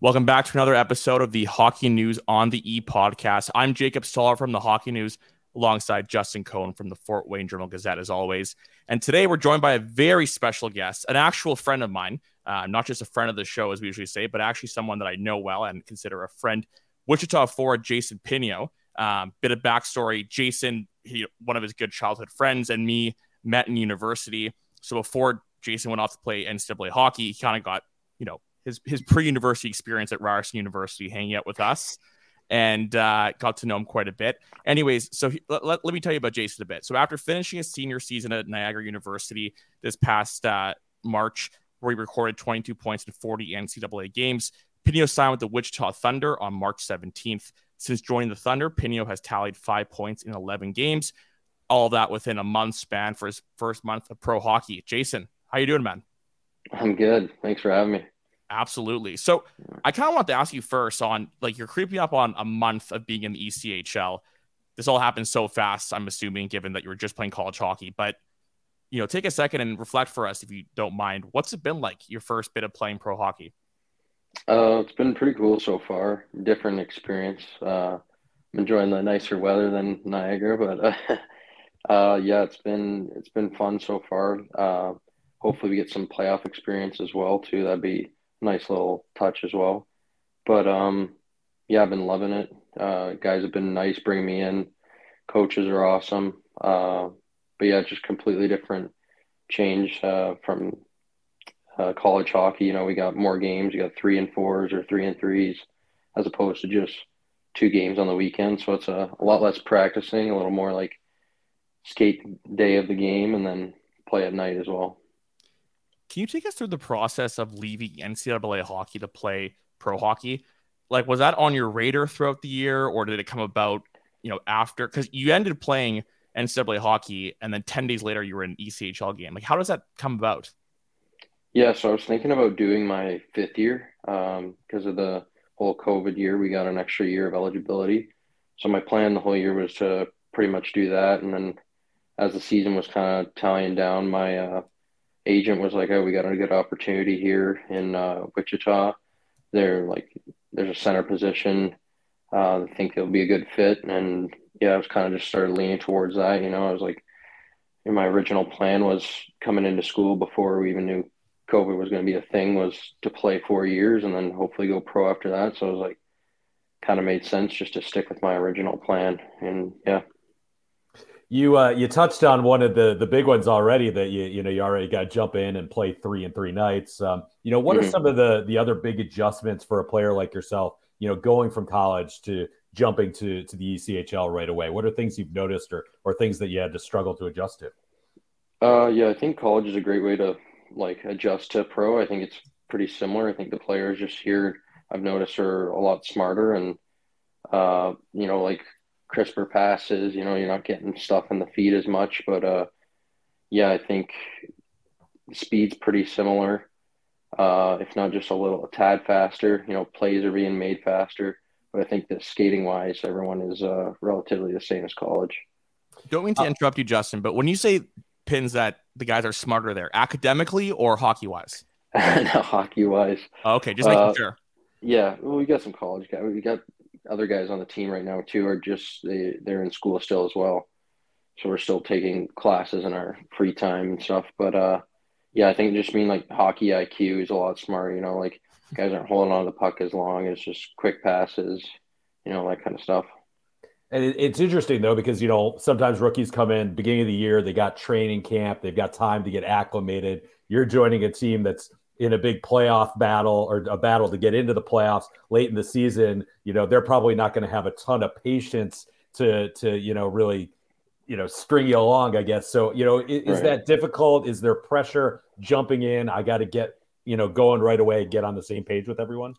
Welcome back to another episode of the Hockey News on the E podcast. I'm Jacob Stoller from the Hockey News alongside Justin Cohn from the Fort Wayne Journal Gazette, as always. And today we're joined by a very special guest, an actual friend of mine, uh, not just a friend of the show, as we usually say, but actually someone that I know well and consider a friend, Wichita forward Jason Pineo. Um, bit of backstory Jason, he, one of his good childhood friends, and me met in university. So before Jason went off to play NCAA hockey, he kind of got, you know, his his pre-university experience at Ryerson University, hanging out with us, and uh, got to know him quite a bit. Anyways, so he, let, let, let, me tell you about Jason a bit. So after finishing his senior season at Niagara University this past uh, March, where he recorded 22 points in 40 NCAA games, Pineo signed with the Wichita Thunder on March 17th. Since joining the Thunder, Pineo has tallied five points in 11 games. All that within a month span for his first month of pro hockey. Jason, how you doing, man? I'm good. Thanks for having me. Absolutely. So I kind of want to ask you first on like you're creeping up on a month of being in the ECHL. This all happened so fast, I'm assuming, given that you were just playing college hockey. But you know, take a second and reflect for us if you don't mind. What's it been like your first bit of playing pro hockey? Uh, it's been pretty cool so far. Different experience. Uh, I'm enjoying the nicer weather than Niagara, but uh, uh, yeah, it's been it's been fun so far. Uh, hopefully, we get some playoff experience as well too. That'd be nice little touch as well. But um, yeah, I've been loving it. Uh, guys have been nice bringing me in. Coaches are awesome. Uh, but yeah, just completely different change uh, from uh, college hockey. You know, we got more games. You got three and fours or three and threes, as opposed to just two games on the weekend. So it's a, a lot less practicing, a little more like skate day of the game, and then play at night as well. Can you take us through the process of leaving NCAA hockey to play pro hockey? Like, was that on your radar throughout the year, or did it come about, you know, after? Because you ended playing NCAA hockey, and then ten days later you were in ECHL game. Like, how does that come about? Yeah, so I was thinking about doing my fifth year because um, of the whole COVID year. We got an extra year of eligibility, so my plan the whole year was to pretty much do that, and then as the season was kind of tying down, my uh, agent was like, "Oh, we got a good opportunity here in uh, Wichita. They're like, there's a center position. Uh, I think it'll be a good fit." And yeah, I was kind of just started leaning towards that. You know, I was like, my original plan was coming into school before we even knew COVID was going to be a thing was to play four years and then hopefully go pro after that. So it was like, kind of made sense just to stick with my original plan. And yeah. You uh, you touched on one of the the big ones already that you you know you already got to jump in and play three and three nights. Um, you know what mm-hmm. are some of the the other big adjustments for a player like yourself? You know, going from college to jumping to to the ECHL right away. What are things you've noticed or or things that you had to struggle to adjust to? Uh, yeah, I think college is a great way to like adjust to pro. I think it's pretty similar. I think the players just here I've noticed are a lot smarter and uh, you know like crisper passes. You know, you're not getting stuff in the feet as much, but uh, yeah, I think speed's pretty similar. Uh, if not just a little a tad faster, you know, plays are being made faster. But I think that skating wise, everyone is uh, relatively the same as college. Don't mean to uh, interrupt you, Justin, but when you say pins that the guys are smarter there, academically or hockey wise? no, hockey wise. Oh, okay, just making uh, sure. Yeah, well, we got some college guys. We got other guys on the team right now too are just they they're in school still as well, so we're still taking classes in our free time and stuff. But uh, yeah, I think just mean like hockey IQ is a lot smarter. You know, like guys aren't holding on to the puck as long. It's just quick passes, you know, that kind of stuff. And it's interesting though because you know sometimes rookies come in beginning of the year, they got training camp, they've got time to get acclimated. You're joining a team that's in a big playoff battle or a battle to get into the playoffs late in the season, you know, they're probably not going to have a ton of patience to to you know really you know string you along, I guess. So you know, is, right. is that difficult? Is there pressure jumping in? I got to get you know going right away, get on the same page with everyone.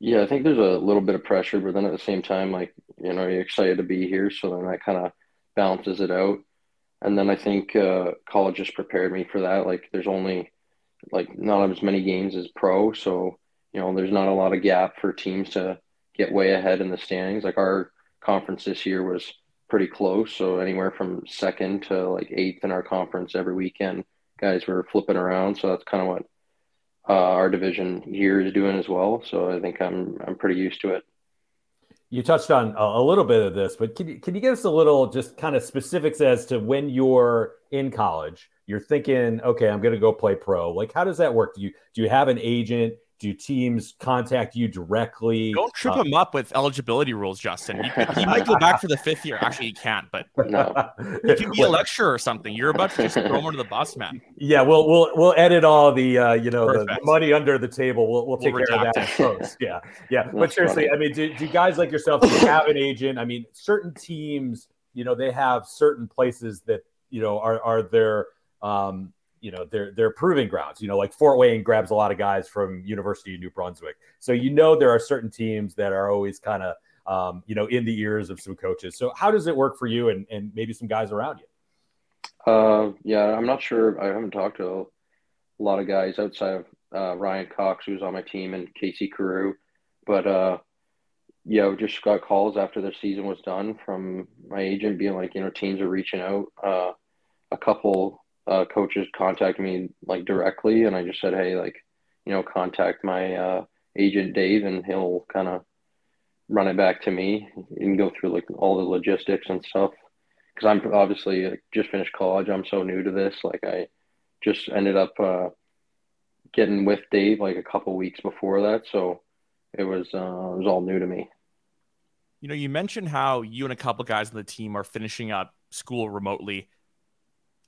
Yeah, I think there's a little bit of pressure, but then at the same time, like you know, you're excited to be here, so then that kind of balances it out. And then I think uh, college just prepared me for that. Like, there's only like not as many games as pro, so you know there's not a lot of gap for teams to get way ahead in the standings. Like our conference this year was pretty close, so anywhere from second to like eighth in our conference every weekend, guys were flipping around. So that's kind of what uh, our division here is doing as well. So I think I'm I'm pretty used to it. You touched on a, little bit of this, but can you, can you give us a little just kind of specifics as to when you're in college, you're thinking, okay, I'm going to go play pro. Like, how does that work? Do you do you have an agent? Do teams contact you directly? Don't trip uh, him up with eligibility rules, Justin. He, he, might go back for the fifth year. Actually, he can't, but no. he can be a lecturer or something. You're about to just throw him under the bus, man. Yeah, we'll we'll we'll edit all the uh, you know the, the, money under the table. We'll we'll take we'll care of that post. Yeah, yeah. That's but seriously, funny. I mean, do, do guys like yourself do you have an agent? I mean, certain teams, you know, they have certain places that you know are are their um, you know they're they're proving grounds. You know, like Fort Wayne grabs a lot of guys from University of New Brunswick. So you know there are certain teams that are always kind of um, you know in the ears of some coaches. So how does it work for you and and maybe some guys around you? Uh, yeah, I'm not sure. I haven't talked to a lot of guys outside of uh, Ryan Cox, who's on my team, and Casey Carew. But uh, yeah, we just got calls after the season was done from my agent being like, you know, teams are reaching out. Uh, a couple uh, coaches contact me like directly, and I just said, hey, like, you know, contact my uh, agent Dave, and he'll kind of run it back to me and go through like all the logistics and stuff. Because I'm obviously like, just finished college, I'm so new to this. Like, I just ended up uh, getting with Dave like a couple weeks before that, so it was uh, it was all new to me. You know, you mentioned how you and a couple guys on the team are finishing up school remotely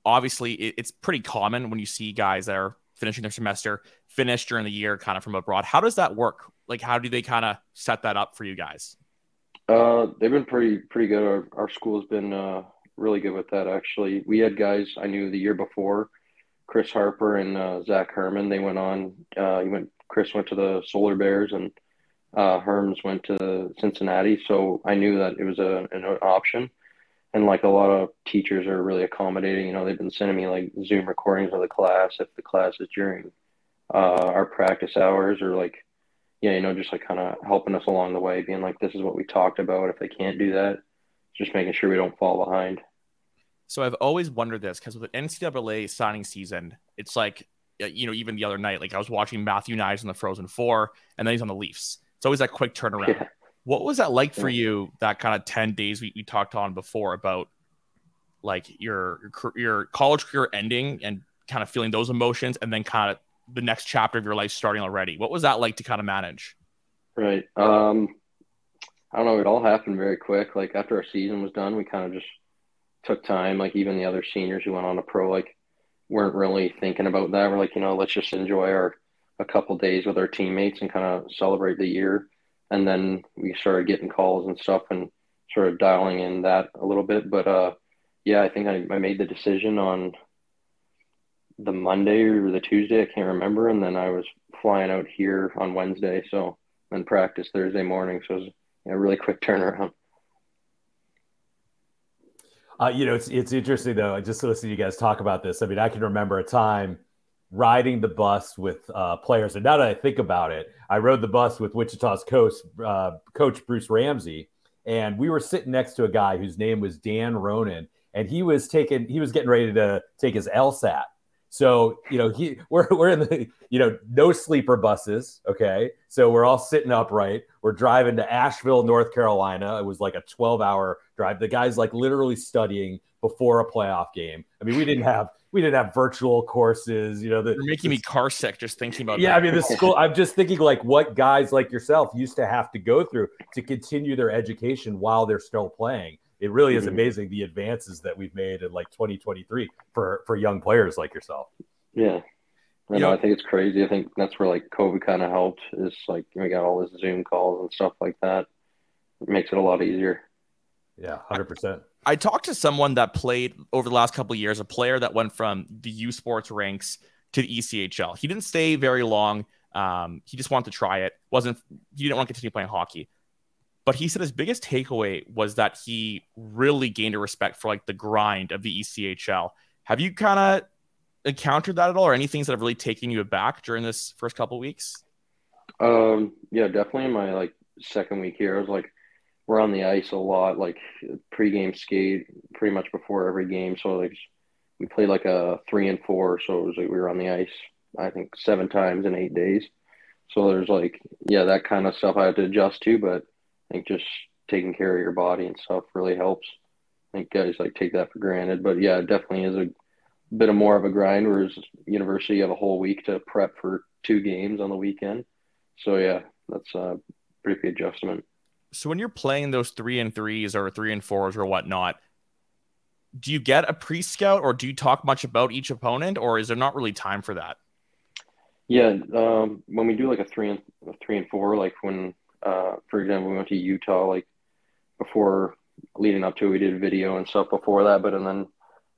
obviously it, it's pretty common when you see guys that are finishing their semester finish during the year kind of from abroad. How does that work? Like how do they kind of set that up for you guys? Uh, they've been pretty pretty good. Our, our school's been uh, really good with that actually. We had guys i knew the year before chris harper and uh, zach herman. They went on uh, he went chris went to the solar bears and uh, herms went to cincinnati. So i knew that it was a, an option and like a lot of teachers are really accommodating. You know, they've been sending me like Zoom recordings of the class if the class is during uh, our practice hours or like, yeah, you know, just like kind of helping us along the way, being like, this is what we talked about. If they can't do that, just making sure we don't fall behind. So I've always wondered this because with the NCAA signing season, it's like, you know, even the other night, like I was watching Matthew Knies in the Frozen Four, and then he's on the Leafs. It's always that quick turnaround. Yeah. What was that like for you? That kind of ten days we, we talked on before about like your your college career ending and kind of feeling those emotions, and then kind of the next chapter of your life starting already. What was that like to kind of manage? Right. Um, I don't know. It all happened very quick. Like after our season was done, we kind of just took time. Like even the other seniors who went on to pro, like weren't really thinking about that. We're like, you know, let's just enjoy our a couple days with our teammates and kind of celebrate the year and then we started getting calls and stuff and sort of dialing in that a little bit. But uh, yeah, I think I, I made the decision on the Monday or the Tuesday, I can't remember, and then I was flying out here on Wednesday, so then practice Thursday morning. So it was a really quick turnaround. Uh, you know, it's it's interesting though. I Just to listen to you guys talk about this. I mean, I can remember a time riding the bus with uh, players. And now that I think about it, I rode the bus with Wichita's coach, uh, coach Bruce Ramsay, and we were sitting next to a guy whose name was Dan Ronan, and he was taking, he was getting ready to take his LSAT. So you know, he we're we're in the you know no sleeper buses. Okay, so we're all sitting upright. We're driving to Asheville, North Carolina. It was like a twelve hour drive. The guy's like literally studying before a playoff game. I mean, we didn't have we didn't have virtual courses. You know, the, you're making the, me car sick just thinking about. Yeah, that. I mean, the school. I'm just thinking like what guys like yourself used to have to go through to continue their education while they're still playing. It really is mm-hmm. amazing the advances that we've made in like 2023 for for young players like yourself. Yeah. I know, I think it's crazy. I think that's where like COVID kind of helped is like we got all this Zoom calls and stuff like that. It makes it a lot easier. Yeah, hundred percent. I talked to someone that played over the last couple years, a player that went from the U Sports ranks to the ECHL. He didn't stay very long. Um, he just wanted to try it. wasn't He didn't want to continue playing hockey. But he said his biggest takeaway was that he really gained a respect for like the grind of the ECHL. Have you kind of encountered that at all, or any things that have really taken you aback during this first couple weeks? Um, yeah, definitely in my like second week here, I was like, we're on the ice a lot, like pregame skate pretty much before every game. So like we played like a three and four, so it was like we were on the ice I think seven times in eight days. So there's like, yeah, that kind of stuff I had to adjust to, but I think just taking care of your body and stuff really helps. I think guys like take that for granted, but yeah, it definitely is a bit of more of a grind. Whereas university, you have a whole week to prep for two games on the weekend. So yeah, that's a pretty big adjustment. So when you're playing those three and threes or three and fours or whatnot, do you get a pre scout or do you talk much about each opponent or is there not really time for that? Yeah, um, when we do like a three and a three and four, like when, uh, for example, we went to Utah, like before leading up to it, we did video and stuff before that. But and then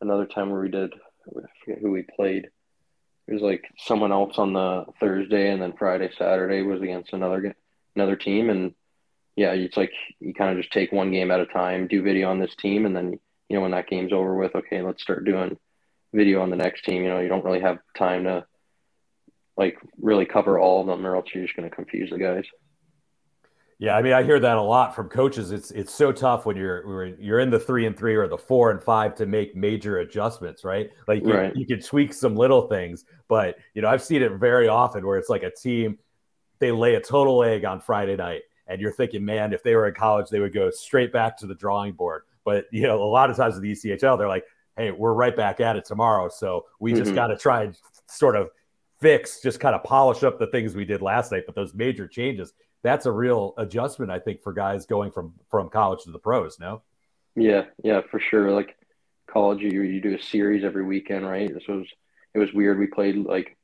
another time where we did, I forget who we played. It was like someone else on the Thursday, and then Friday, Saturday was against another another team, and yeah, it's like you kind of just take one game at a time, do video on this team, and then you know when that game's over with, okay, let's start doing video on the next team. You know, you don't really have time to like really cover all of them, or else you're just going to confuse the guys. Yeah, I mean, I hear that a lot from coaches. It's it's so tough when you're you're in the three and three or the four and five to make major adjustments, right? Like you, right. you can tweak some little things, but you know, I've seen it very often where it's like a team they lay a total egg on Friday night, and you're thinking, man, if they were in college, they would go straight back to the drawing board. But you know, a lot of times with the ECHL, they're like, hey, we're right back at it tomorrow, so we mm-hmm. just got to try and sort of fix, just kind of polish up the things we did last night. But those major changes, that's a real adjustment, I think, for guys going from from college to the pros. No. Yeah, yeah, for sure. Like college, you you do a series every weekend, right? This was it was weird. We played like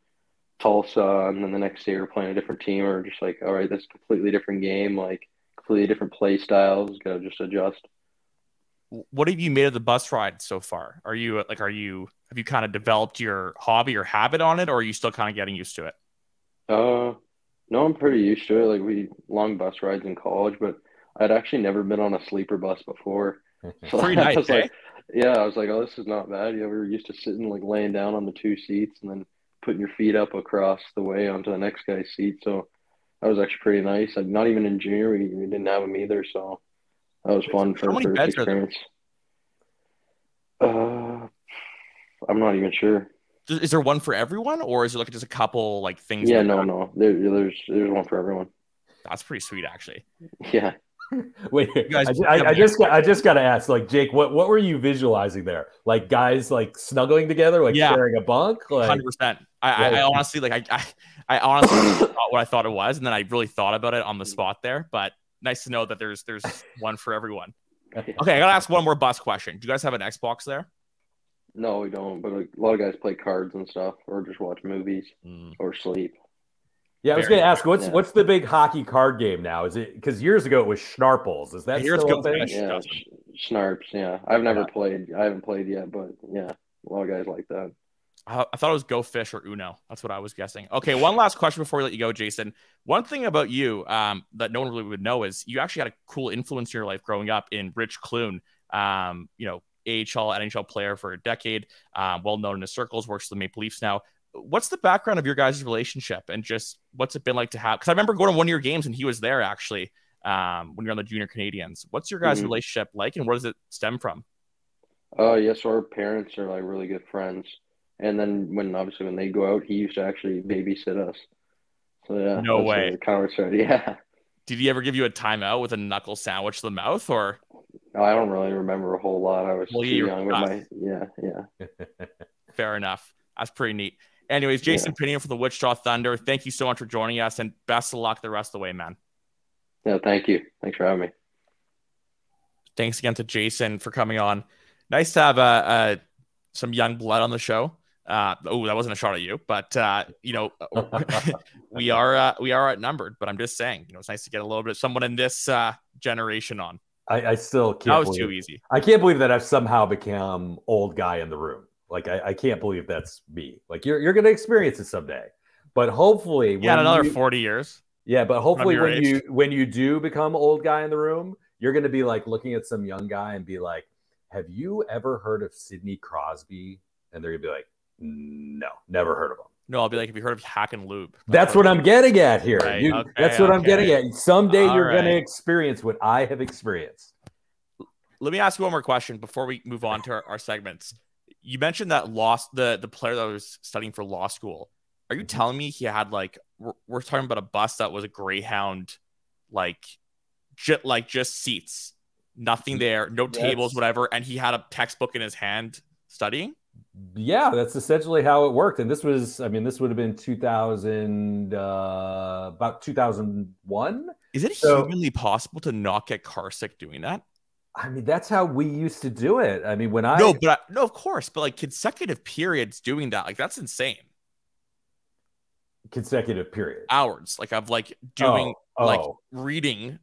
Tulsa, and then the next day we're playing a different team. Or just like, all right, this completely different game, like completely different play styles. Got to just adjust. What have you made of the bus ride so far? Are you like, are you have you kind of developed your hobby or habit on it, or are you still kind of getting used to it? Uh, no, I'm pretty used to it. Like we long bus rides in college, but I'd actually never been on a sleeper bus before. So Pretty nice, I was eh? like, yeah, I was like, oh, this is not bad. You were used to sitting like laying down on the two seats and then putting your feet up across the way onto the next guy's seat. So that was actually pretty nice. Like not even in junior, we, we didn't have them either. So that was fun for the first experience. Uh, I'm not even sure is there one for everyone or is it like just a couple like things yeah no no there, there's there's one for everyone that's pretty sweet actually yeah Wait, guys, I, I, I, just got, I just got to ask, like Jake, what what were you visualizing there? Like guys like snuggling together, like yeah. sharing a bunk, like hundred percent. I, I, honestly like I I, I honestly thought what I thought it was, and then I really thought about it on the spot there. But nice to know that there's there's one for everyone. Okay, I gotta ask one more bus question. Do you guys have an Xbox there? No, we don't. But a lot of guys play cards and stuff, or just watch movies mm. or sleep. Yeah, I was going to ask what's yeah. what's the big hockey card game now? Is it because years ago it was Schnarples? Is that years still ago? Yeah, Schnarps. Yeah, I've never yeah. played. I haven't played yet, but yeah, a lot of guys like that. I, I thought it was Go Fish or Uno. That's what I was guessing. Okay, one last question before we let you go, Jason. One thing about you um, that no one really would know is you actually had a cool influence in your life growing up in Rich Clune. Um, you know, AHL, NHL player for a decade, um, well known in his circles, works for the Maple Leafs now. What's the background of your guys' relationship and just what's it been like to have? Because I remember going to one of your games and he was there actually um, when you're on the Junior Canadiens. What's your guys' mm-hmm. relationship like and where does it stem from? Uh, yes, our parents are like really good friends. And then when obviously when they go out, he used to actually babysit us. So yeah, no way. Of started. Yeah. Did he ever give you a timeout with a knuckle sandwich to the mouth, or? I don't really remember a whole lot. I was well, too young with my yeah yeah. Fair enough. That's pretty neat. Anyways, Jason yeah. Pineo for the Wichita Thunder. Thank you so much for joining us, and best of luck the rest of the way, man. Yeah, thank you. Thanks for having me. Thanks again to Jason for coming on. Nice to have uh, uh some young blood on the show. Uh, oh, that wasn't a shot at you, but uh, you know, we are uh, we are outnumbered. But I'm just saying, you know, it's nice to get a little bit of someone in this uh, generation on. I, I still can't. That was believe, too easy. I can't believe that I've somehow become old guy in the room. Like I, I can't believe that's me. Like you're you're gonna experience it someday, but hopefully, yeah, another you, forty years. Yeah, but hopefully when age. you when you do become old guy in the room, you're gonna be like looking at some young guy and be like, "Have you ever heard of Sidney Crosby?" And they're gonna be like, "No, never heard of him." No, I'll be like, have you heard of Hakan Loob? That's what I'm getting at here. Right. You, okay, that's what okay. I'm getting at. Someday All you're right. going to experience what I have experienced. Let me ask you one more question before we move on to our, our segments. You mentioned that lost the the player that was studying for law school. Are you telling me he had like we're, we're talking about a bus that was a Greyhound, like, just like just seats, nothing there, no tables, whatever, and he had a textbook in his hand studying? Yeah, that's essentially how it worked. And this was, I mean, this would have been 2000, uh, about 2001. Is it So- humanly possible to not get car sick doing that? I mean, that's how we used to do it. I mean, when I no, but I, no, of course, but like consecutive periods doing that, like that's insane. consecutive period. Hours, like of like doing oh, like oh. reading,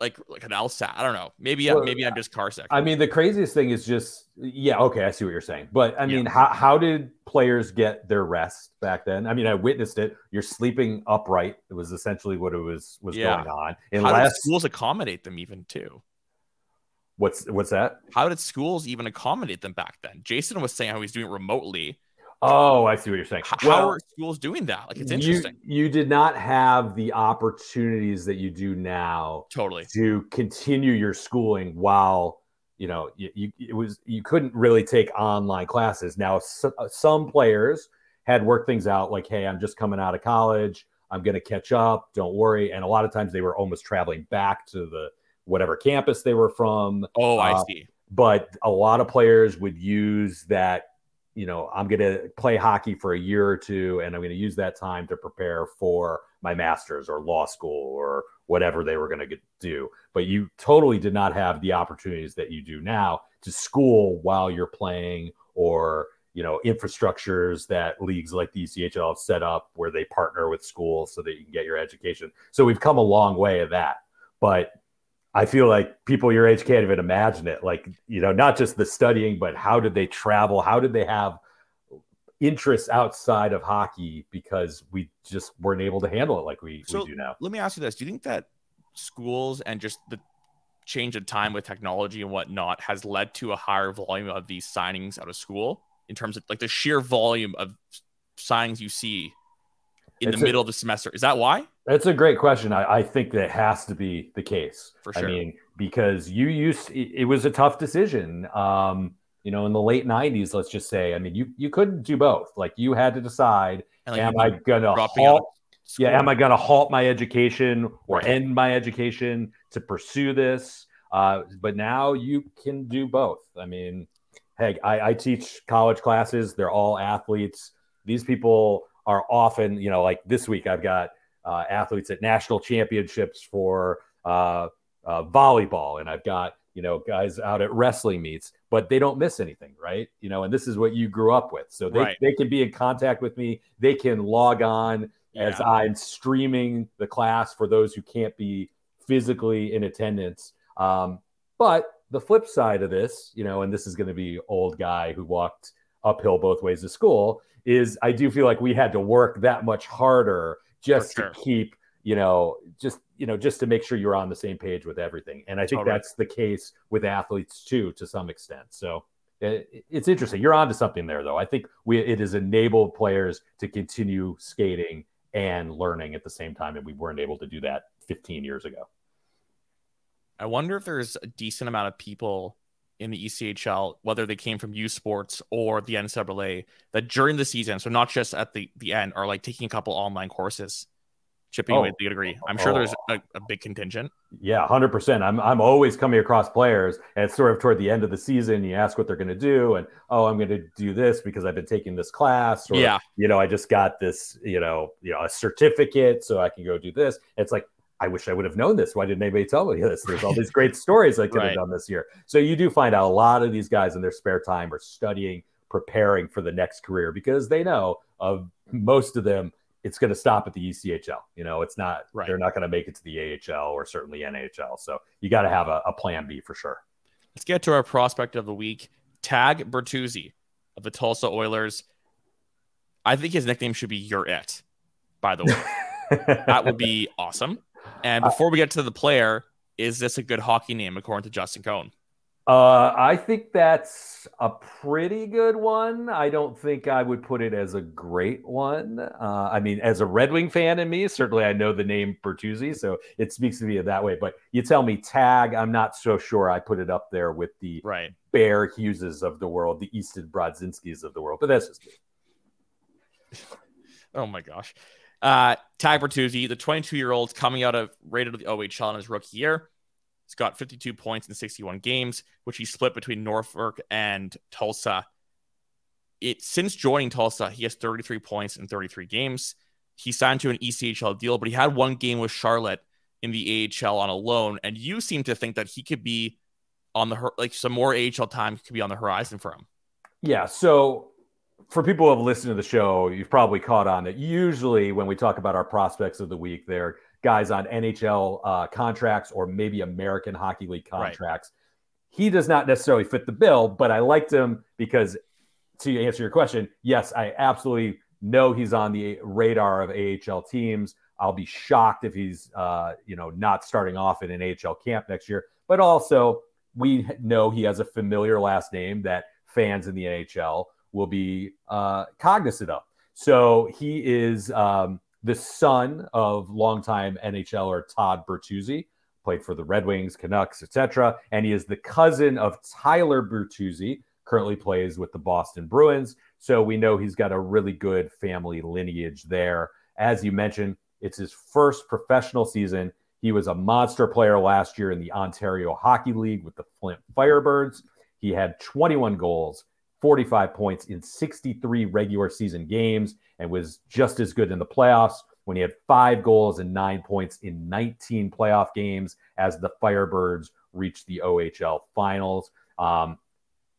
like like an LSAT. I don't know. Maybe Well, maybe I'm just car sick. I mean, the craziest thing is just, yeah, okay, I see what you're saying. But I Yeah. mean, how, how did players get their rest back then? I mean, I witnessed it. You're sleeping upright. It was essentially what it was was Yeah. going on. How did schools accommodate them even too? What's what's that? How did schools even accommodate them back then? Jason was saying how he's doing it remotely. Oh, I see what you're saying. How are schools doing that? Like it's you- interesting. You, did not have the opportunities that you do now Totally. to continue your schooling while you know you, you it was you couldn't really take online classes. Now so, some players had worked things out like, hey, I'm just coming out of college. I'm going to catch up. Don't worry. And a lot of times they were almost traveling back to the whatever campus they were from. Oh, I Uh, see. but a lot of players would use that you know i'm going to play hockey for a year or two and i'm going to use that time to prepare for my masters or law school or whatever they were going to do. But you totally did not have the opportunities that you do now to school while you're playing or you know infrastructures that leagues like the ECHL have set up where they partner with schools so that you can get your education. So we've come a long way of that. But I feel like people your age can't even imagine it. Like, you know, not just the studying, but how did they travel? How did they have interests outside of hockey because we just weren't able to handle it like we, So- we do now? Let me ask you this: Do you think that schools and just the change of time with technology and whatnot has led to a higher volume of these signings out of school in terms of like the sheer volume of signings you see in It's the a- middle of the semester? Is that why? That's a great question. I, I think that has to be the case. For sure. I mean, because you used it, it was a tough decision. Um, you know, in the late '90s, let's just say. I mean, you you couldn't do both. Like, you had to decide: like Am I gonna dropping out of halt? Yeah, am I gonna halt my education or Right. end my education to pursue this? Uh, but now you can do both. I mean, hey, I, I teach college classes. They're all athletes. These people are often, you know, like this week, I've got uh, athletes at national championships for uh, uh, volleyball, and I've got you know guys out at wrestling meets, but they don't miss anything, right? You know, and this is what you grew up with, so they Right. they can be in contact with me. They can log on as I'm streaming the class for those who can't be physically in attendance. Um, but the flip side of this, you know, and this is going to be old guy who walked uphill both ways to school, is I do feel like we had to work that much harder just sure. to keep, you know, just you know, just to make sure you're on the same page with everything. And I think Totally. that's the case with athletes too, to some extent. So it, it's interesting. You're onto something there, though. I think we it has enabled players to continue skating and learning at the same time, and we weren't able to do that 15 years ago. I wonder if there's a decent amount of people in the ECHL, whether they came from U Sports or the NCAA, that during the season, so not just at the, the end, are like taking a couple online courses, chipping away Oh. to the degree. I'm sure Oh. there's a, a big contingent. Yeah, hundred percent. I'm I'm always coming across players, and it's sort of toward the end of the season. You ask what they're going to do, and oh, I'm going to do this because I've been taking this class, or Yeah. you know, I just got this, you know, you know, a certificate, so I can go do this. It's like I wish I would have known this. Why didn't anybody tell me this? There's all these great stories I could Right. have done this year. So you do find out a lot of these guys in their spare time are studying, preparing for the next career because they know of most of them it's going to stop at the ECHL. You know, it's not, Right. they're not going to make it to the AHL or certainly NHL. So you got to have a, a plan B for sure. Let's get to our prospect of the week, Tag Bertuzzi of the Tulsa Oilers. I think his nickname should be You're It, by the way. that would be awesome. And before we get to the player, is this a good hockey name according to Justin Cohn? Uh, I think that's a pretty good one. I don't think I would put it as a great one. Uh, I mean, as a Red Wing fan in me, certainly I know the name Bertuzzi, so it speaks to me that way. But you tell me tag, I'm not so sure I put it up there with the Right. Bear Hugheses of the world, the Easton Brodzinskis of the world. But that's just me. Oh my gosh. Uh, Tag Bertuzzi, the 22 year old coming out of rated of the OHL in his rookie year. He's got 52 points in 61 games, which he split between Norfolk and Tulsa. It since joining Tulsa, he has 33 points in 33 games. He signed to an ECHL deal, but he had one game with Charlotte in the AHL on a loan. And you seem to think that he could be on the like some more AHL time could be on the horizon for him. Yeah. So for people who have listened to the show, you've probably caught on that usually when we talk about our prospects of the week, they're guys on NHL uh, contracts or maybe American Hockey League contracts. Right. He does not necessarily fit the bill, but I liked him because to answer your question, yes, I absolutely know he's on the radar of AHL teams. I'll be shocked if he's, uh, you know, not starting off in an AHL camp next year. But also, we know he has a familiar last name that fans in the NHL will be uh, cognizant of. So he is um, the son of longtime NHLer Todd Bertuzzi, played for the Red Wings, Canucks, etc. And he is the cousin of Tyler Bertuzzi, currently plays with the Boston Bruins. So we know he's got a really good family lineage there. As you mentioned, it's his first professional season. He was a monster player last year in the Ontario Hockey League with the Flint Firebirds. He had 21 goals, 45 points in 63 regular season games, and was just as good in the playoffs when he had five goals and nine points in 19 playoff games as the Firebirds reached the OHL finals. Um,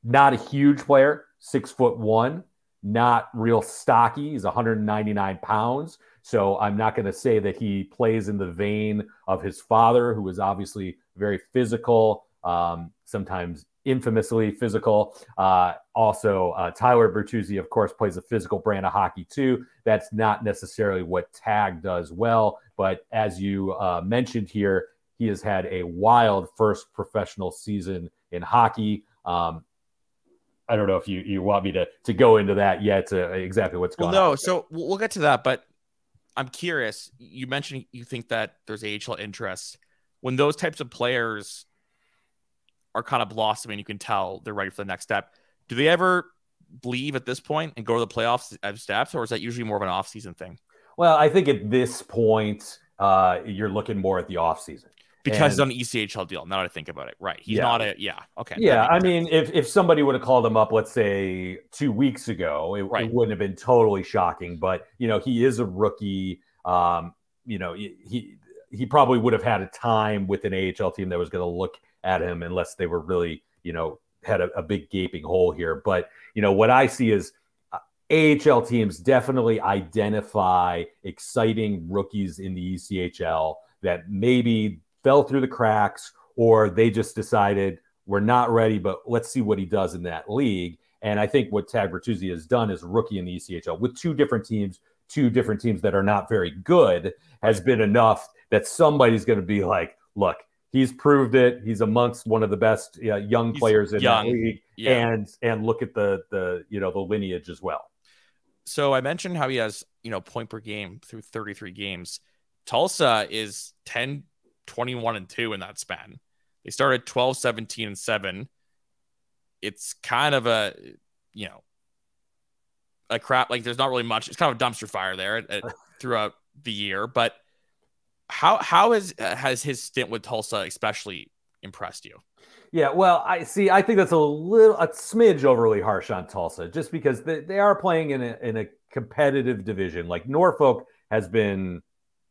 not a huge player, six foot one, not real stocky. He's 199 pounds. So I'm not going to say that he plays in the vein of his father, who was obviously very physical, um, sometimes infamously physical. Uh, also, uh, Tyler Bertuzzi, of course, plays a physical brand of hockey too. That's not necessarily what Tag does well, but as you uh, mentioned here, he has had a wild first professional season in hockey. Um, I don't know if you, you want me to to go into that yet. To exactly what's going well, no, on. so we'll get to that, but I'm curious. You mentioned you think that there's AHL interest when those types of players are kind of blossoming. You can tell they're ready for the next step. Do they ever leave at this point and go to the playoffs as steps, or is that usually more of an off-season thing? Well, I think at this point, uh, you're looking more at the off-season because and, he's on the ECHL deal. Now that I think about it, right? He's yeah. not a yeah. Okay. Yeah, I mean, if if somebody would have called him up, let's say two weeks ago, it, right. it, wouldn't have been totally shocking. But you know, he is a rookie. Um, you know, he he probably would have had a time with an AHL team that was going to look at him unless they were really you know had a, a big gaping hole here. But you know, what I see is. Uh, AHL teams definitely identify exciting rookies in the ECHL that maybe fell through the cracks or they just decided we're not ready, but let's see what he does in that league. And I think what Tag Bertuzzi has done as rookie in the ECHL with two different teams, two different teams that are not very good, has been enough that somebody's going to be like, look, he's proved it. He's amongst one of the best uh, young he's players in young. that league, yeah. and and look at the the you know the lineage as well. So I mentioned how he has you know point per game through 33 games. Tulsa is 10 21 and 2 in that span. They started 12, 17, and 7. It's kind of a, you know, a crap. Like there's not really much. It's kind of a dumpster fire there at, at, throughout the year. But how how has has his stint with Tulsa especially impressed you? Yeah, well, I see. I think that's a little a smidge overly harsh on Tulsa, just because they, they are playing in a in a competitive division. Like Norfolk has been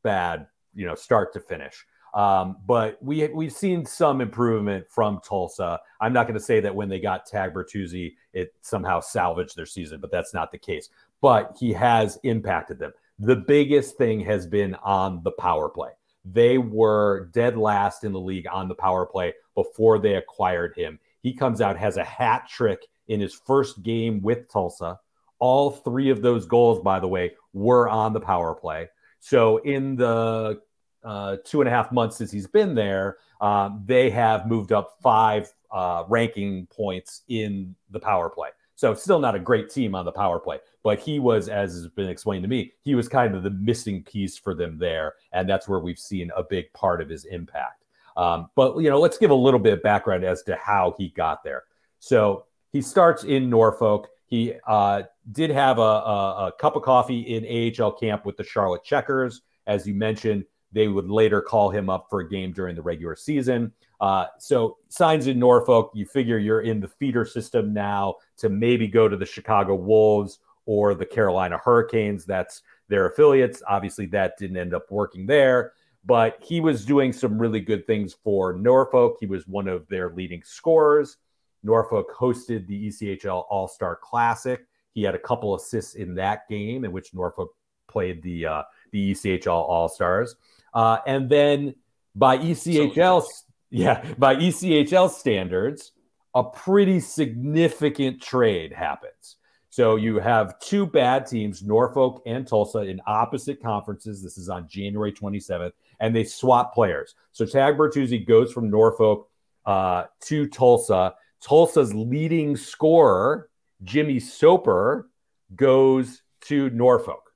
bad, you know, start to finish. Um, but we we've seen some improvement from Tulsa. I'm not going to say that when they got Tag Bertuzzi, it somehow salvaged their season, but that's not the case. But he has impacted them. The biggest thing has been on the power play. They were dead last in the league on the power play before they acquired him. He comes out has a hat trick in his first game with Tulsa. All three of those goals, by the way, were on the power play. So in the uh, two and a half months since he's been there, um, they have moved up five uh, ranking points in the power play. So still not a great team on the power play, but he was, as has been explained to me, he was kind of the missing piece for them there, and that's where we've seen a big part of his impact. Um, but you know, let's give a little bit of background as to how he got there. So he starts in Norfolk. He uh, did have a, a, a, cup of coffee in AHL camp with the Charlotte Checkers. As you mentioned, they would later call him up for a game during the regular season. Uh, so signs in Norfolk, you figure you're in the feeder system now to maybe go to the Chicago Wolves or the Carolina Hurricanes. That's their affiliates. Obviously, that didn't end up working there, but he was doing some really good things for Norfolk. He was one of their leading scorers. Norfolk hosted the ECHL All Star Classic. He had a couple assists in that game in which Norfolk played the uh, the ECHL All Stars, uh, and then by ECHL, so yeah, by ECHL standards, a pretty significant trade happens. So you have two bad teams, Norfolk and Tulsa, in opposite conferences. This is on January 27th, and they swap players. So Tag Bertuzzi goes from Norfolk uh, to Tulsa. Tulsa's leading scorer, Jimmy Soper, goes to Norfolk.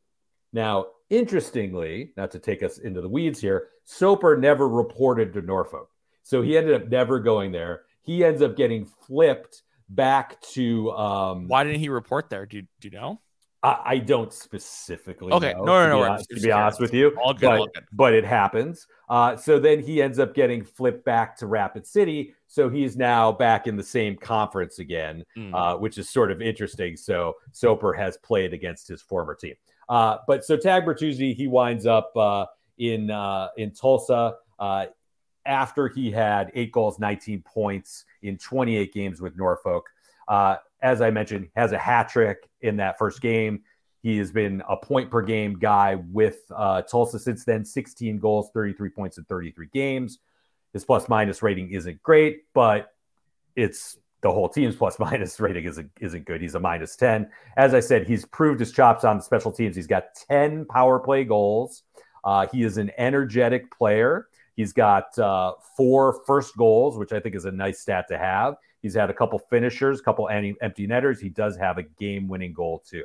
Now, interestingly, not to take us into the weeds here, Soper never reported to Norfolk. So he ended up never going there. He ends up getting flipped back to. Um, Why didn't he report there? Do, do you know? I, I don't specifically. Okay, know, no, no, no. To be, honest, to be honest with you, all good, but, all good. but it happens. Uh, so then he ends up getting flipped back to Rapid City. So he's now back in the same conference again, mm. uh, which is sort of interesting. So Soper has played against his former team. Uh, but so Tag Bertuzzi, he winds up uh, in uh, in Tulsa. After he had eight goals, 19 points in 28 games with Norfolk. Uh, as I mentioned, has a hat trick in that first game. He has been a point per game guy with uh, Tulsa since then 16 goals, 33 points in 33 games. His plus minus rating isn't great, but it's the whole team's plus minus rating isn't, isn't good. He's a minus 10. As I said, he's proved his chops on the special teams. He's got 10 power play goals. Uh, he is an energetic player. He's got uh, four first goals, which I think is a nice stat to have. He's had a couple finishers, a couple empty netters. He does have a game winning goal, too.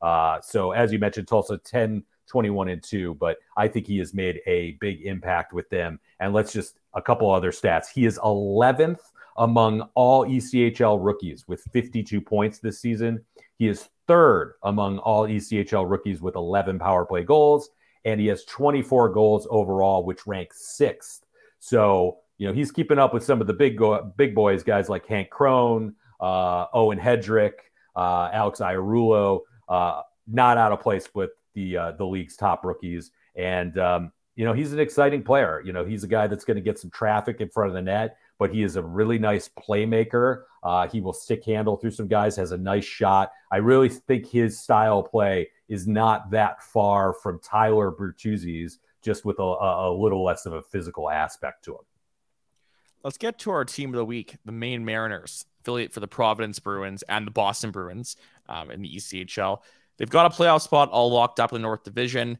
Uh, so, as you mentioned, Tulsa 10, 21, and 2, but I think he has made a big impact with them. And let's just a couple other stats. He is 11th among all ECHL rookies with 52 points this season. He is third among all ECHL rookies with 11 power play goals and he has 24 goals overall, which ranks sixth. So, you know, he's keeping up with some of the big go- big boys, guys like Hank Crone, uh, Owen Hedrick, uh, Alex Iarulo, uh, not out of place with the uh, the league's top rookies. And um, you know, he's an exciting player. You know, he's a guy that's going to get some traffic in front of the net, but he is a really nice playmaker. Uh, he will stick handle through some guys, has a nice shot. I really think his style play is not that far from Tyler Bertuzzi's, just with a, a little less of a physical aspect to him. Let's get to our team of the week, the Maine Mariners, affiliate for the Providence Bruins and the Boston Bruins um, in the ECHL. They've got a playoff spot all locked up in the North Division.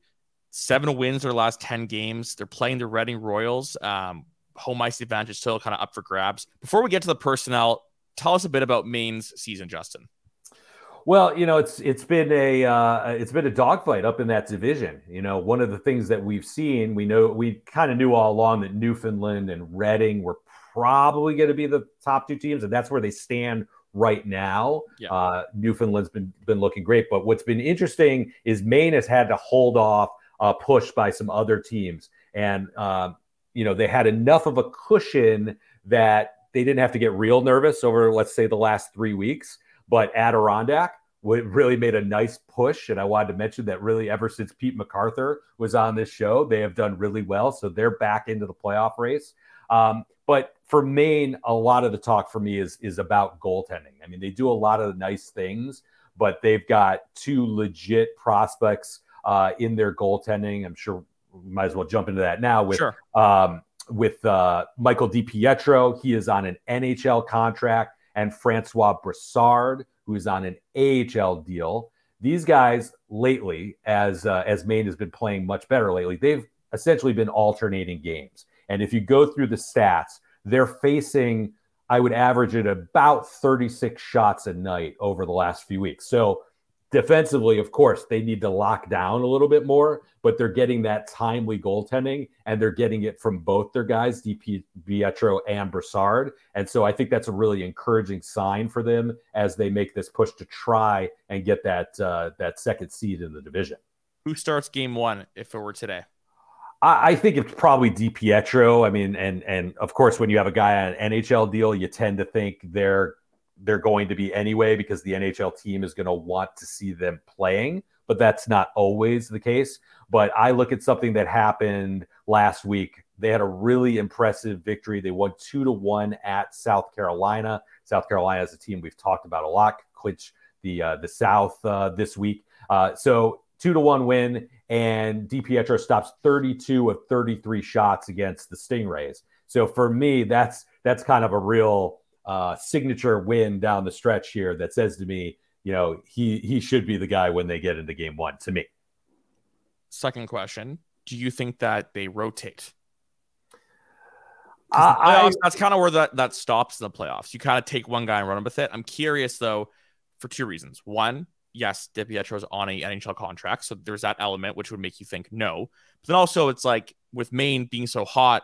Seven wins their last 10 games. They're playing the Reading Royals. Um, home ice advantage still kind of up for grabs. Before we get to the personnel, tell us a bit about Maine's season, Justin. Well, you know, it's it's been a uh, it's been a dogfight up in that division. You know, one of the things that we've seen, we know we kind of knew all along that Newfoundland and Reading were probably going to be the top two teams, and that's where they stand right now. Yeah. Uh, Newfoundland's been been looking great, but what's been interesting is Maine has had to hold off a push by some other teams, and uh, you know they had enough of a cushion that they didn't have to get real nervous over, let's say, the last three weeks. But Adirondack really made a nice push. And I wanted to mention that really ever since Pete MacArthur was on this show, they have done really well. So they're back into the playoff race. Um, but for Maine, a lot of the talk for me is is about goaltending. I mean, they do a lot of nice things, but they've got two legit prospects uh, in their goaltending. I'm sure we might as well jump into that now with sure. um, with uh, Michael DiPietro. He is on an NHL contract and Francois Brassard, who is on an AHL deal. These guys lately, as uh, as Maine has been playing much better lately, they've essentially been alternating games. And if you go through the stats, they're facing, I would average it about 36 shots a night over the last few weeks. So defensively, of course, they need to lock down a little bit more, but they're getting that timely goaltending and they're getting it from both their guys, DP Pietro and Brassard. And so I think that's a really encouraging sign for them as they make this push to try and get that uh, that second seed in the division. Who starts game one if it were today? I, I think it's probably Di Pietro. I mean, and and of course, when you have a guy on an NHL deal, you tend to think they're they're going to be anyway because the NHL team is going to want to see them playing, but that's not always the case. But I look at something that happened last week. They had a really impressive victory. They won two to one at South Carolina. South Carolina is a team we've talked about a lot, clinch the uh, the South uh, this week. Uh, so two to one win, and DiPietro stops 32 of 33 shots against the Stingrays. So for me, that's that's kind of a real uh, signature win down the stretch here that says to me, you know, he he should be the guy when they get into game one. To me. Second question: Do you think that they rotate? Uh, playoffs, I, that's kind of where that that stops in the playoffs. You kind of take one guy and run with it. I'm curious though, for two reasons. One, yes, DiPietro is on a NHL contract, so there's that element which would make you think no. But then also, it's like with Maine being so hot,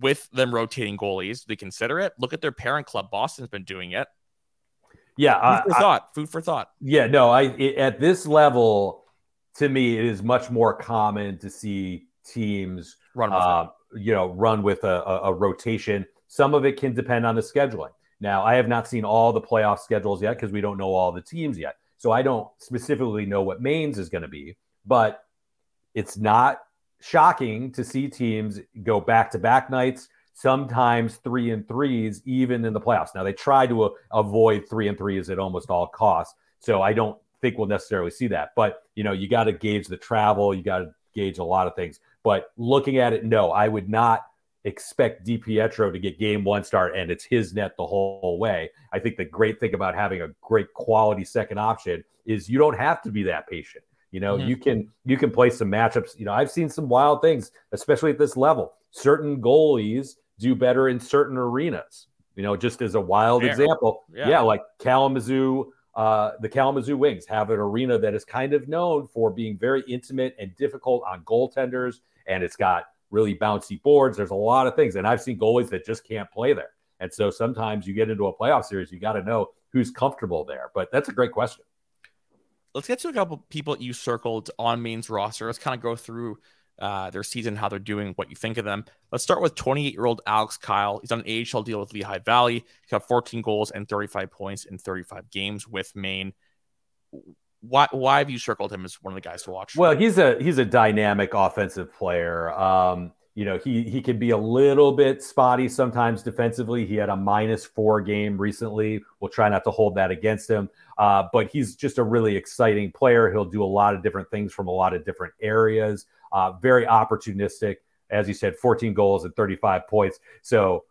with them rotating goalies, they consider it. Look at their parent club. Boston's been doing it. Yeah, food for thought. Food for thought. Yeah, no, I it, at this level, to me, it is much more common to see teams run, uh, you know, run with a, a, a rotation. Some of it can depend on the scheduling. Now, I have not seen all the playoff schedules yet because we don't know all the teams yet. So I don't specifically know what Maine's is going to be, but it's not shocking to see teams go back to back nights, sometimes three and threes, even in the playoffs. Now, they try to uh, avoid three and threes at almost all costs. So I don't think we'll necessarily see that. But, you know, you got to gauge the travel, you got to gauge a lot of things. But looking at it, no, I would not expect DiPietro to get game one start and it's his net the whole way. I think the great thing about having a great quality second option is you don't have to be that patient. You know, mm-hmm. you can you can play some matchups. You know, I've seen some wild things, especially at this level. Certain goalies do better in certain arenas. You know, just as a wild Fair. example, yeah. yeah, like Kalamazoo, uh, the Kalamazoo Wings have an arena that is kind of known for being very intimate and difficult on goaltenders, and it's got really bouncy boards. There's a lot of things, and I've seen goalies that just can't play there. And so sometimes you get into a playoff series, you got to know who's comfortable there. But that's a great question let's get to a couple people you circled on Maine's roster. Let's kind of go through uh, their season, how they're doing, what you think of them. Let's start with 28 year old Alex Kyle. He's on an AHL deal with Lehigh Valley. He's got 14 goals and 35 points in 35 games with Maine. Why, why have you circled him as one of the guys to watch? Well, he's a he's a dynamic offensive player. Um, you know, he he can be a little bit spotty sometimes defensively. He had a minus four game recently. We'll try not to hold that against him. Uh, but he's just a really exciting player. He'll do a lot of different things from a lot of different areas. Uh, very opportunistic, as you said, 14 goals and 35 points. So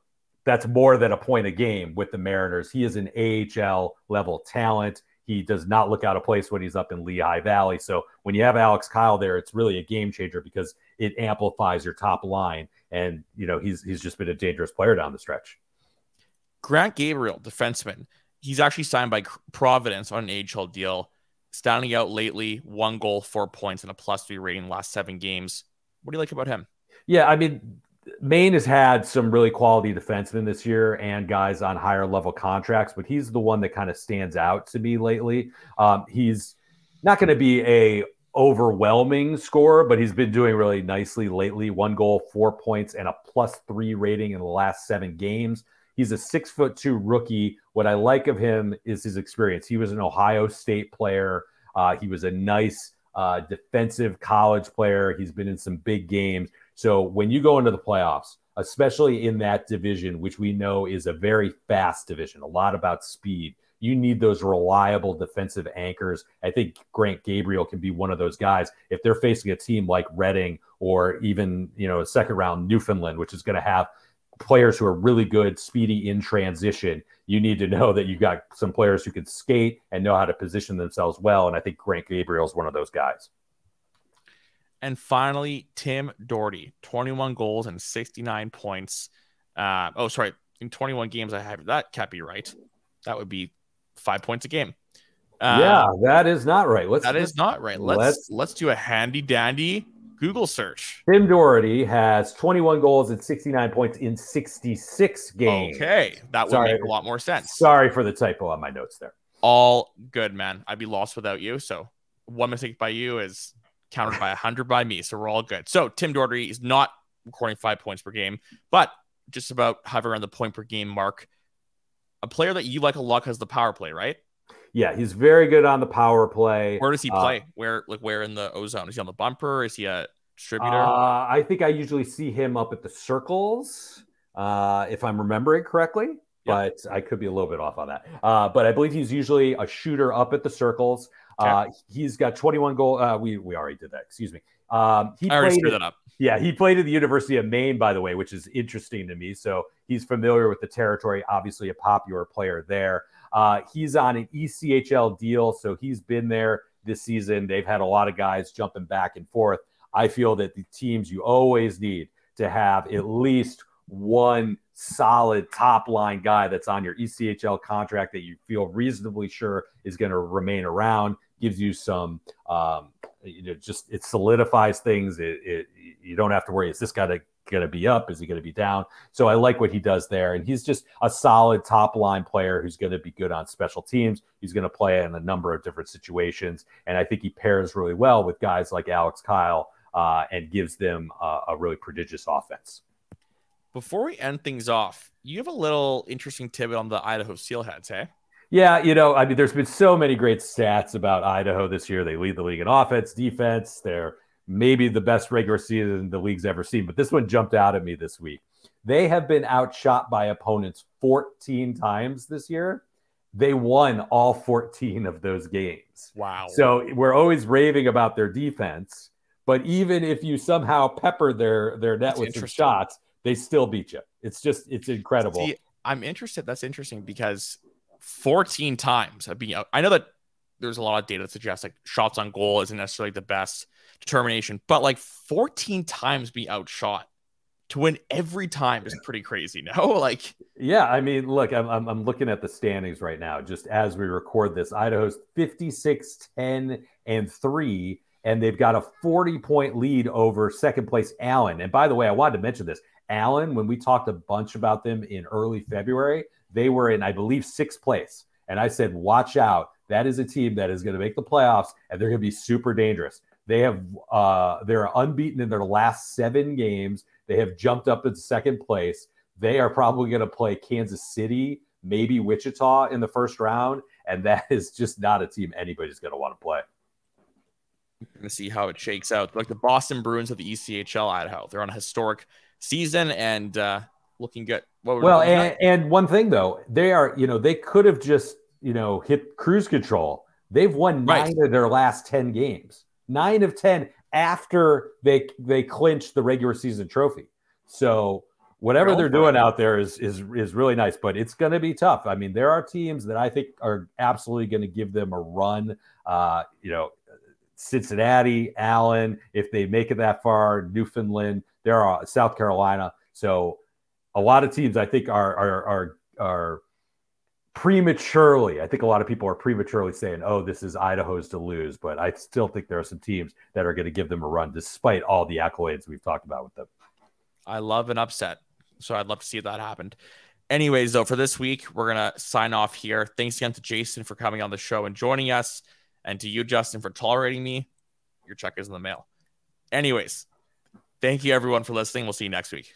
that's more than a point a game with the Mariners. He is an AHL level talent. He does not look out of place when he's up in Lehigh Valley. So when you have Alex Kyle there, it's really a game changer because it amplifies your top line. And you know he's he's just been a dangerous player down the stretch. Grant Gabriel, defenseman, he's actually signed by Providence on an AHL deal. Standing out lately, one goal, four points, and a plus three rating last seven games. What do you like about him? Yeah, I mean, Maine has had some really quality defensemen this year and guys on higher level contracts, but he's the one that kind of stands out to me lately. Um, he's not going to be a overwhelming scorer, but he's been doing really nicely lately. One goal, four points, and a plus three rating in the last seven games. He's a six foot two rookie. What I like of him is his experience. He was an Ohio State player. Uh, he was a nice uh, defensive college player. He's been in some big games. So when you go into the playoffs, especially in that division, which we know is a very fast division, a lot about speed, you need those reliable defensive anchors. I think Grant Gabriel can be one of those guys. If they're facing a team like Reading or even, you know, a second round Newfoundland, which is going to have players who are really good, speedy in transition, you need to know that you've got some players who can skate and know how to position themselves well. And I think Grant Gabriel is one of those guys. And finally, Tim Doherty, 21 goals and 69 points. Uh, oh, sorry. In 21 games, I have that can't be right. That would be five points a game. Uh, yeah, that is not right. Let's, that is not right. Let's, let's let's do a handy dandy Google search. Tim Doherty has 21 goals and 69 points in 66 games. Okay, that would sorry, make a lot more sense. Sorry for the typo on my notes there. All good, man. I'd be lost without you. So one mistake by you is countered by 100 by me. So we're all good. So Tim Doherty is not recording five points per game, but just about hovering around the point per game mark. A player that you like a lot has the power play, right? Yeah, he's very good on the power play. Where does he uh, play? Uh, where like where in the ozone? Is he on the bumper? Is he a distributor? Uh, I think I usually see him up at the circles, uh, if I'm remembering correctly. But I could be a little bit off on that. Uh, but I believe he's usually a shooter up at the circles. Okay. Uh, he's got 21 goal. we we already did that. Excuse me. Um, he I already played that up. Yeah, he played at the University of Maine, by the way, which is interesting to me. So he's familiar with the territory. Obviously, a popular player there. Uh, he's on an ECHL deal, so he's been there this season. They've had a lot of guys jumping back and forth. I feel that the teams you always need to have at least one solid top line guy that's on your ECHL contract that you feel reasonably sure is going to remain around gives you some um, you know just it solidifies things. It, it you don't have to worry is this guy going to be up? Is he going to be down? So i like what he does there. And he's just a solid top line player who's going to be good on special teams. He's going to play in a number of different situations. And i think he pairs really well with guys like alex kyle uh, and gives them a, a really prodigious offense. Before we end things off you have a little interesting tidbit on the idaho steelheads hey yeah, you know, I mean, there's been so many great stats about Idaho this year. They lead the league in offense, defense. They're maybe the best regular season the league's ever seen. But this one jumped out at me this week. They have been outshot by opponents 14 times this year. They won all 14 of those games. Wow. So we're always raving about their defense, but even if you somehow pepper their their net That's with some shots, they still beat you. It's just it's incredible. See, I'm interested. That's interesting because 14 times I know that there's a lot of data that suggests like shots on goal isn't necessarily the best determination, but like 14 times be outshot to win every time is pretty crazy. No, like yeah, I mean, look, I'm, I'm, I'm looking at the standings right now, just as we record this. Idaho's 56, 10, and three, and they've got a 40 point lead over second place Allen. And by the way, I wanted to mention this. Allen, when we talked a bunch about them in early February, they were in, I believe, sixth place. And I said, watch out. That is a team that is going to make the playoffs and they're going to be super dangerous. They have uh, they're unbeaten in their last seven games. They have jumped up into second place. They are probably going to play Kansas City, maybe Wichita in the first round, and that is just not a team anybody's going to want to play. We're going to see how it shakes out. Like the Boston Bruins of the ECHL Idaho, they're on a historic season, and uh, looking good. well, and, and one thing though, they are, you know, they could have just, you know, hit cruise control. They've won nine right. of their last 10 games, nine of 10 after they they clinched the regular season trophy. So whatever they're doing out there is is is really nice, but it's going to be tough. I mean, there are teams that I think are absolutely going to give them a run. Uh, you know, Cincinnati, Allen, if they make it that far, Newfoundland, there are South Carolina. So a lot of teams I think are are are are prematurely. I think a lot of people are prematurely saying, "Oh, this is Idaho's to lose," but I still think there are some teams that are going to give them a run, despite all the accolades we've talked about with them. I love an upset, so I'd love to see that happen. Anyways, though, for this week, we're gonna sign off here. Thanks again to Jason for coming on the show and joining us, and to you, Justin, for tolerating me. Your check is in the mail. Anyways, thank you everyone for listening. We'll see you next week.